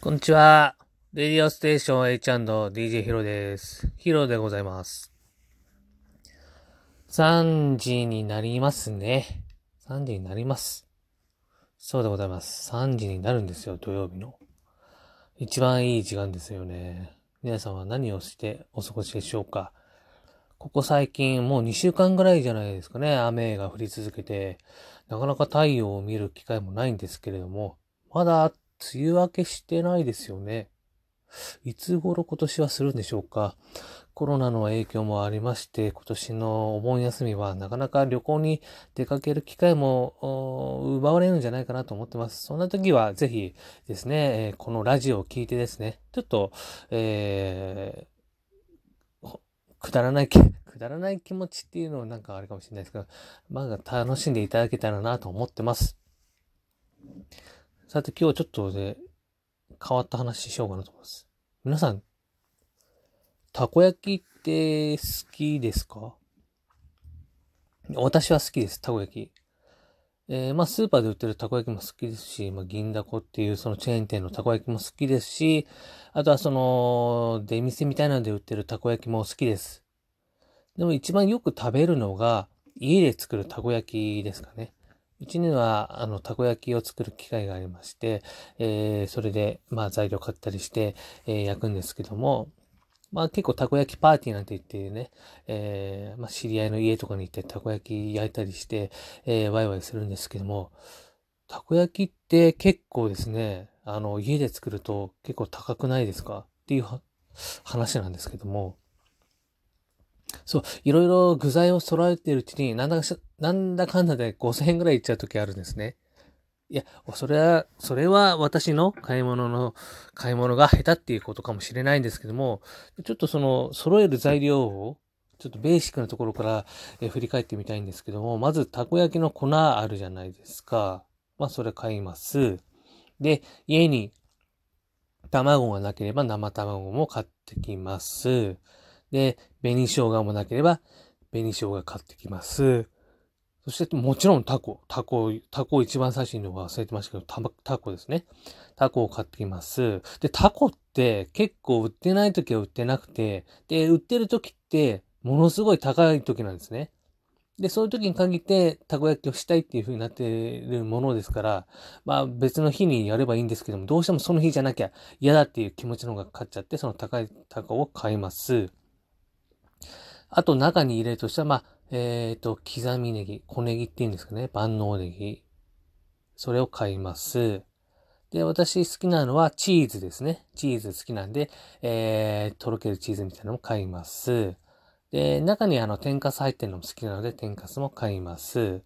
こんにちは。レディオステーション H&DJ ヒロです。ヒロでございます。3時になりますね。3時になります。そうでございます。3時になるんですよ、土曜日の。一番いい時間ですよね。皆さんは何をしてお過ごしでしょうかここ最近もう2週間ぐらいじゃないですかね。雨が降り続けて、なかなか太陽を見る機会もないんですけれども、まだ梅雨明けしてないですよね。いつ頃今年はするんでしょうか。コロナの影響もありまして、今年のお盆休みはなかなか旅行に出かける機会も奪われるんじゃないかなと思ってます。そんな時はぜひですね、このラジオを聞いてですね、ちょっと、えー、くだらない、くだらない気持ちっていうのはなんかあれかもしれないですけど、まあ楽しんでいただけたらなと思ってます。さて今日ちょっとで、変わった話しようかなと思います。皆さん、たこ焼きって好きですか？私は好きです、たこ焼き。えー、まあ、スーパーで売ってるたこ焼きも好きですし、まあ、銀だこっていうそのチェーン店のたこ焼きも好きですし、あとはその、出店みたいなので売ってるたこ焼きも好きです。でも一番よく食べるのが、家で作るたこ焼きですかね。うちには、あの、たこ焼きを作る機会がありまして、えー、それで、まあ、材料買ったりして、えー、焼くんですけども、まあ結構たこ焼きパーティーなんて言ってね、えー、まあ知り合いの家とかに行ってたこ焼き焼いたりして、えー、ワイワイするんですけども、たこ焼きって結構ですね、あの、家で作ると結構高くないですか？っていう話なんですけども、そう、いろいろ具材を揃えてるうちに、なんだかんだかんだで5000円ぐらいいっちゃう時あるんですね。いや、それは、それは私の買い物の、買い物が下手っていうことかもしれないんですけども、ちょっとその、揃える材料を、ちょっとベーシックなところから、え振り返ってみたいんですけども、まず、たこ焼きの粉あるじゃないですか。まあ、それ買います。で、家に卵がなければ生卵も買ってきます。で、紅生姜もなければ紅生姜買ってきます。そしてもちろんタコ。タコ、タコ一番最初に忘れてましたけど、タコですね。タコを買ってきます。で、タコって結構売ってない時は売ってなくて、で、売ってる時ってものすごい高い時なんですね。で、そういう時に限ってたこ焼きをしたいっていう風になってるものですから、まあ別の日にやればいいんですけども、どうしてもその日じゃなきゃ嫌だっていう気持ちの方が勝っちゃって、その高いタコを買います。あと中に入れるとしたら、まあ、えっ、ー、と、刻みネギ、小ネギっていうんですかね、万能ネギ。それを買います。で、私好きなのはチーズですね。チーズ好きなんで、えー、とろけるチーズみたいなのも買います。で、中にあの、天かす入ってるのも好きなので、天かすも買います。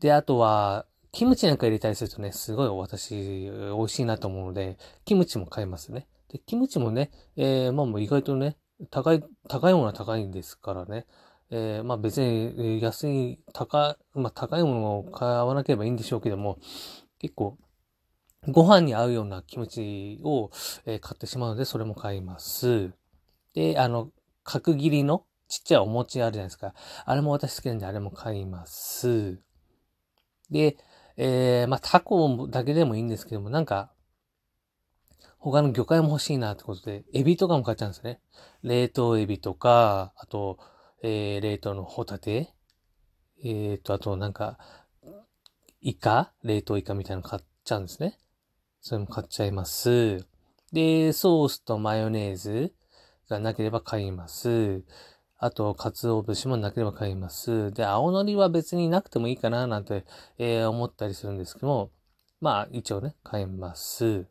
で、あとは、キムチなんか入れたりするとね、すごい私、美味しいなと思うので、キムチも買いますね。で、キムチもね、えー、まあもう意外とね、高い、高いものは高いんですからね。えー、まあ別に安い、高、まあ高いものを買わなければいいんでしょうけども、結構、ご飯に合うようなキムチを、えー、買ってしまうので、それも買います。で、あの、角切りのちっちゃいお餅あるじゃないですか。あれも私好きなんで、あれも買います。で、えー、まあタコだけでもいいんですけども、なんか、他の魚介も欲しいなってことで、エビとかも買っちゃうんですね。冷凍エビとか、あと、えー、冷凍のホタテ、えー、と、あとなんか、イカ？冷凍イカみたいなの買っちゃうんですね。それも買っちゃいます。で、ソースとマヨネーズがなければ買います。あと、鰹節もなければ買います。で、青のりは別になくてもいいかななんて、えー、思ったりするんですけども、まあ、一応ね、買います。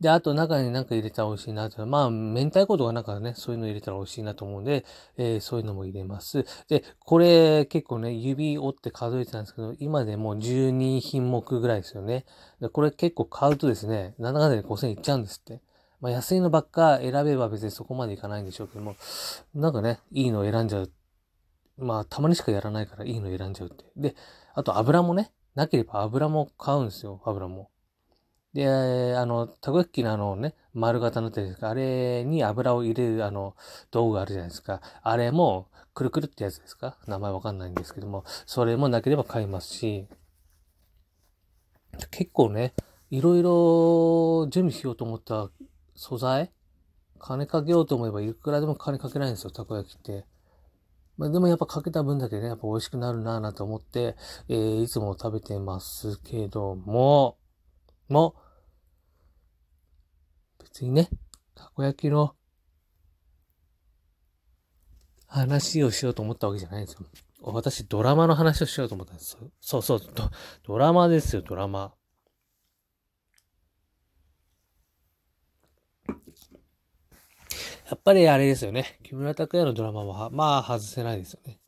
で、あと中になんか入れたら美味しいなと。まあ、明太子とかなんかね、そういうの入れたら美味しいなと思うんで、えー、そういうのも入れます。で、これ結構ね、指折って数えてたんですけど、今でも12品目ぐらいですよね。で、これ結構買うとですね、7かで5000いっちゃうんですって。まあ、安いのばっか選べば別にそこまでいかないんでしょうけども、なんかね、いいのを選んじゃう。まあ、たまにしかやらないからいいの選んじゃうって。で、あと油もね、なければ油も買うんですよ、油も。で、あの、たこ焼きのあのね、丸型のってですか、あれに油を入れるあの、道具があるじゃないですか。あれも、くるくるってやつですか。名前わかんないんですけども、それもなければ買いますし、結構ね、いろいろ準備しようと思った素材金かけようと思えばいくらでも金かけないんですよ、たこ焼きって。まあ、でもやっぱかけた分だけね、やっぱ美味しくなるなぁなんて思って、えー、いつも食べてますけども、も、別にね、たこ焼きの話をしようと思ったわけじゃないんですよ。私、ドラマの話をしようと思ったんですよ。そうそう、ドドラマですよ、ドラマ。やっぱりあれですよね。木村拓哉のドラマは、まあ外せないですよね。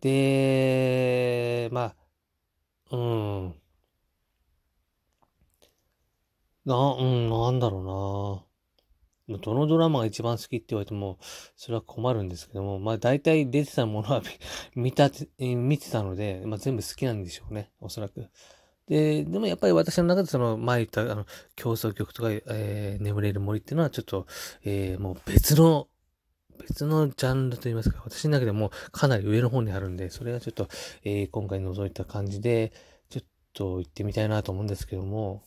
で、まあ、うん。な、うん、なんだろうな。どのドラマが一番好きって言われても、それは困るんですけども、まあ大体出てたものは見 た、見てたので、まあ全部好きなんでしょうね、おそらく。で、でもやっぱり私の中でその前言ったあの競争曲とか、えー、眠れる森っていうのはちょっと、えー、もう別の、別のジャンルと言いますか、私の中でもかなり上の方にあるんで、それがちょっと、えー、今回覗いた感じで、ちょっと行ってみたいなと思うんですけども、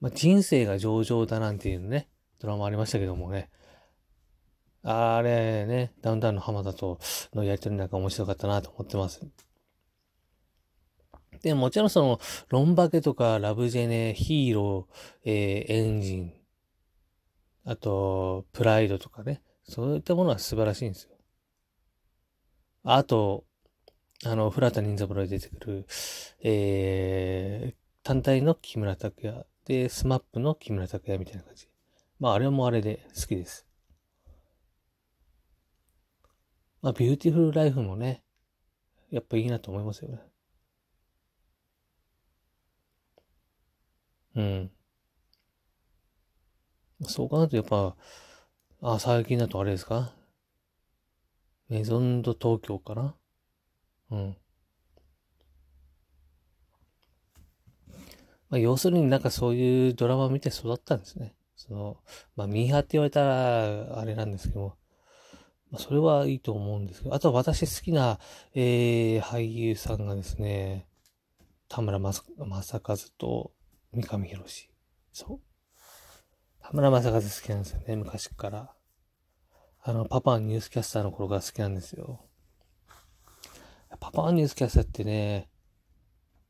まあ、人生が上々だなんていうね、ドラマありましたけどもね、あれね、ダウンタウンの浜田とのやりとりなんか面白かったなと思ってます。で、もちろんその、ロンバケとかラブジェネ、ヒーロー、えー、エンジン、あと、プライドとかね、そういったものは素晴らしいんですよ。あと、あの、古畑任三郎で出てくる、えー、単体の木村拓哉で、スマップの木村拓哉みたいな感じ。まあ、あれもあれで好きです。まあ、ビューティフルライフもね、やっぱいいなと思いますよね。うん。そう考えるとやっぱ、あ、最近だとあれですか？メゾンド東京かな？うん。まあ、要するになんかそういうドラマを見て育ったんですね。その、まあ、ミーハーって言われたらあれなんですけども、まあ、それはいいと思うんですけど、あと私好きな、えー、俳優さんがですね、田村正和と、三上博史。そう。田村正和好きなんですよね、昔から。あの、パパニュースキャスターの頃が好きなんですよ。パパニュースキャスターってね、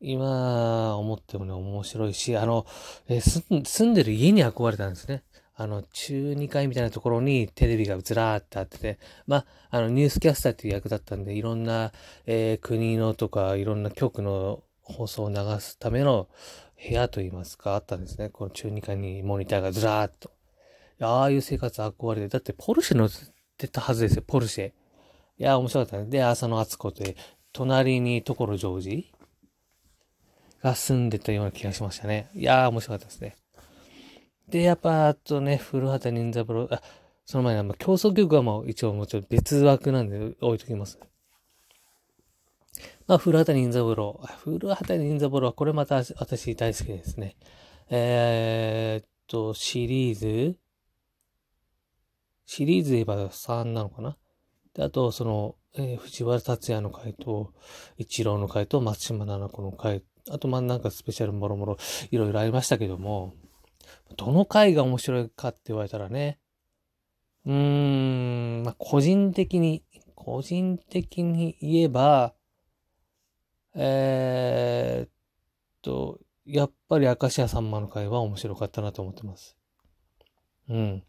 今思ってもね、面白いし、あの、えー、住んでる家に憧れたんですね。あの、中2階みたいなところにテレビがずらーってあってて、まあ、あの、ニュースキャスターっていう役だったんで、いろんな、えー、国のとか、いろんな局の放送を流すための部屋といいますか、あったんですね。この中2階にモニターがずらーっと。ああいう生活憧れて、だってポルシェ乗ってたはずですよ、ポルシェ。いや、面白かったね。で、浅野敦子で、隣に所ジョージが住んでたような気がしましたね。いやー、面白かったですね。で、やっぱ、あとね、古畑任三郎、あ、その前に、競争曲はもう一応もちょっと別枠なんで置いときます。まあ、古畑任三郎。古畑任三郎はこれまた私大好きですね。えー、っと、シリーズシリーズで言えば3なのかな？で、あと、その、えー、藤原達也の回と、一郎の回と、松島奈々子の回、あと、ま、なんかスペシャルもろもろいろいろありましたけども、どの回が面白いかって言われたらね、うーん、まあ、個人的に、個人的に言えば、えー、っと、やっぱり明石家さんまの会は面白かったなと思ってます。うん。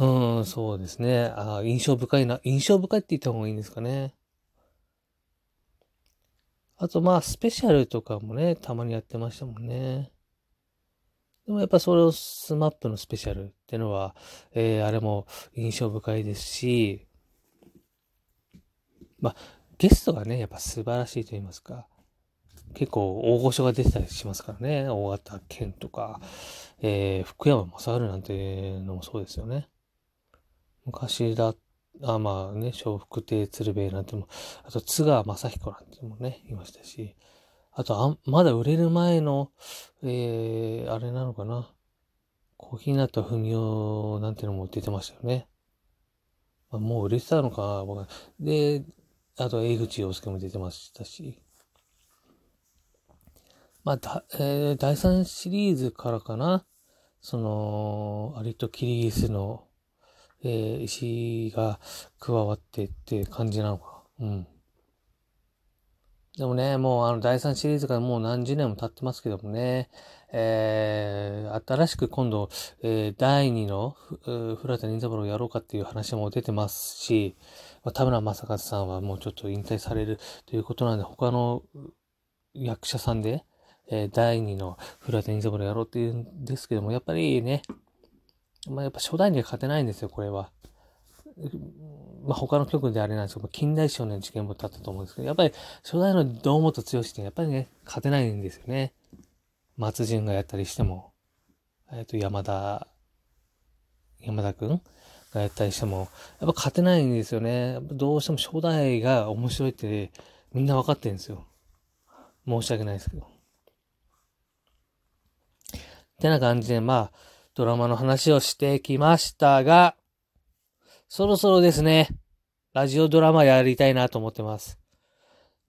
うん、そうですね。あ印象深いな。印象深いって言った方がいいんですかね。あと、まあ、スペシャルとかもね、たまにやってましたもんね。でもやっぱそれをスマップのスペシャルっていうのは、えー、あれも印象深いですし、まあ、ゲストがね、やっぱ素晴らしいと言いますか、結構大御所が出てたりしますからね。大型健とか、えー、福山雅治なんていうのもそうですよね。昔だ、あまあね、笑福亭鶴瓶なんても、あと津川雅彦なんてもね、いましたし、あとあ、まだ売れる前の、えー、あれなのかな。小日向文夫なんてのも出てましたよね。まあ、もう売れてたのか、僕で、あと、江口洋介も出てましたし。まあ、だ、えー、第3シリーズからかな。その、アリとキリギスの、えー、石が加わってって感じなのか。うん。でもね、もうあの第3シリーズからもう何十年も経ってますけどもね、えー、新しく今度、えー、第2の古田任三郎をやろうかっていう話も出てますし、まあ、田村正和さんはもうちょっと引退されるということなんで、他の役者さんで、えー、第2の古田任三郎をやろうっていうんですけども、やっぱりね、まあ、やっぱ初代には勝てないんですよ、これは。まあ、他の曲であれなんですけど、近代少年事件簿だったと思うんですけど、やっぱり初代の堂本剛ってやっぱりね、勝てないんですよね。松潤がやったりしても、えっ、と、山田、山田くんがやったりしても、やっぱ勝てないんですよね。どうしても初代が面白いってみんな分かってるんですよ。申し訳ないですけど。ってな感じで、まあ、ドラマの話をしてきましたが、そろそろですね、ラジオドラマやりたいなと思ってます。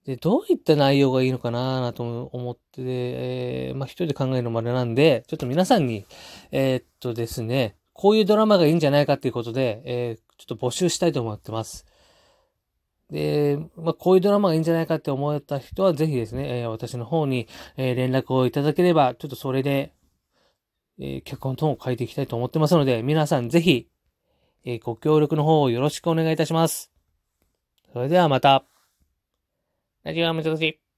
で、どういった内容がいいのかなと思って、えー、まあ、一人で考えるのもあれなんで、ちょっと皆さんに、えー、っとですね、こういうドラマがいいんじゃないかっていうことで、えー、ちょっと募集したいと思ってます。で、まあ、こういうドラマがいいんじゃないかって思った人は、ぜひですね、えー、私の方に、え、連絡をいただければ、ちょっとそれで、えー、脚本等を書いていきたいと思ってますので、皆さんぜひ、えー、ご協力の方をよろしくお願いいたします。それではまた。ラジオは難しい。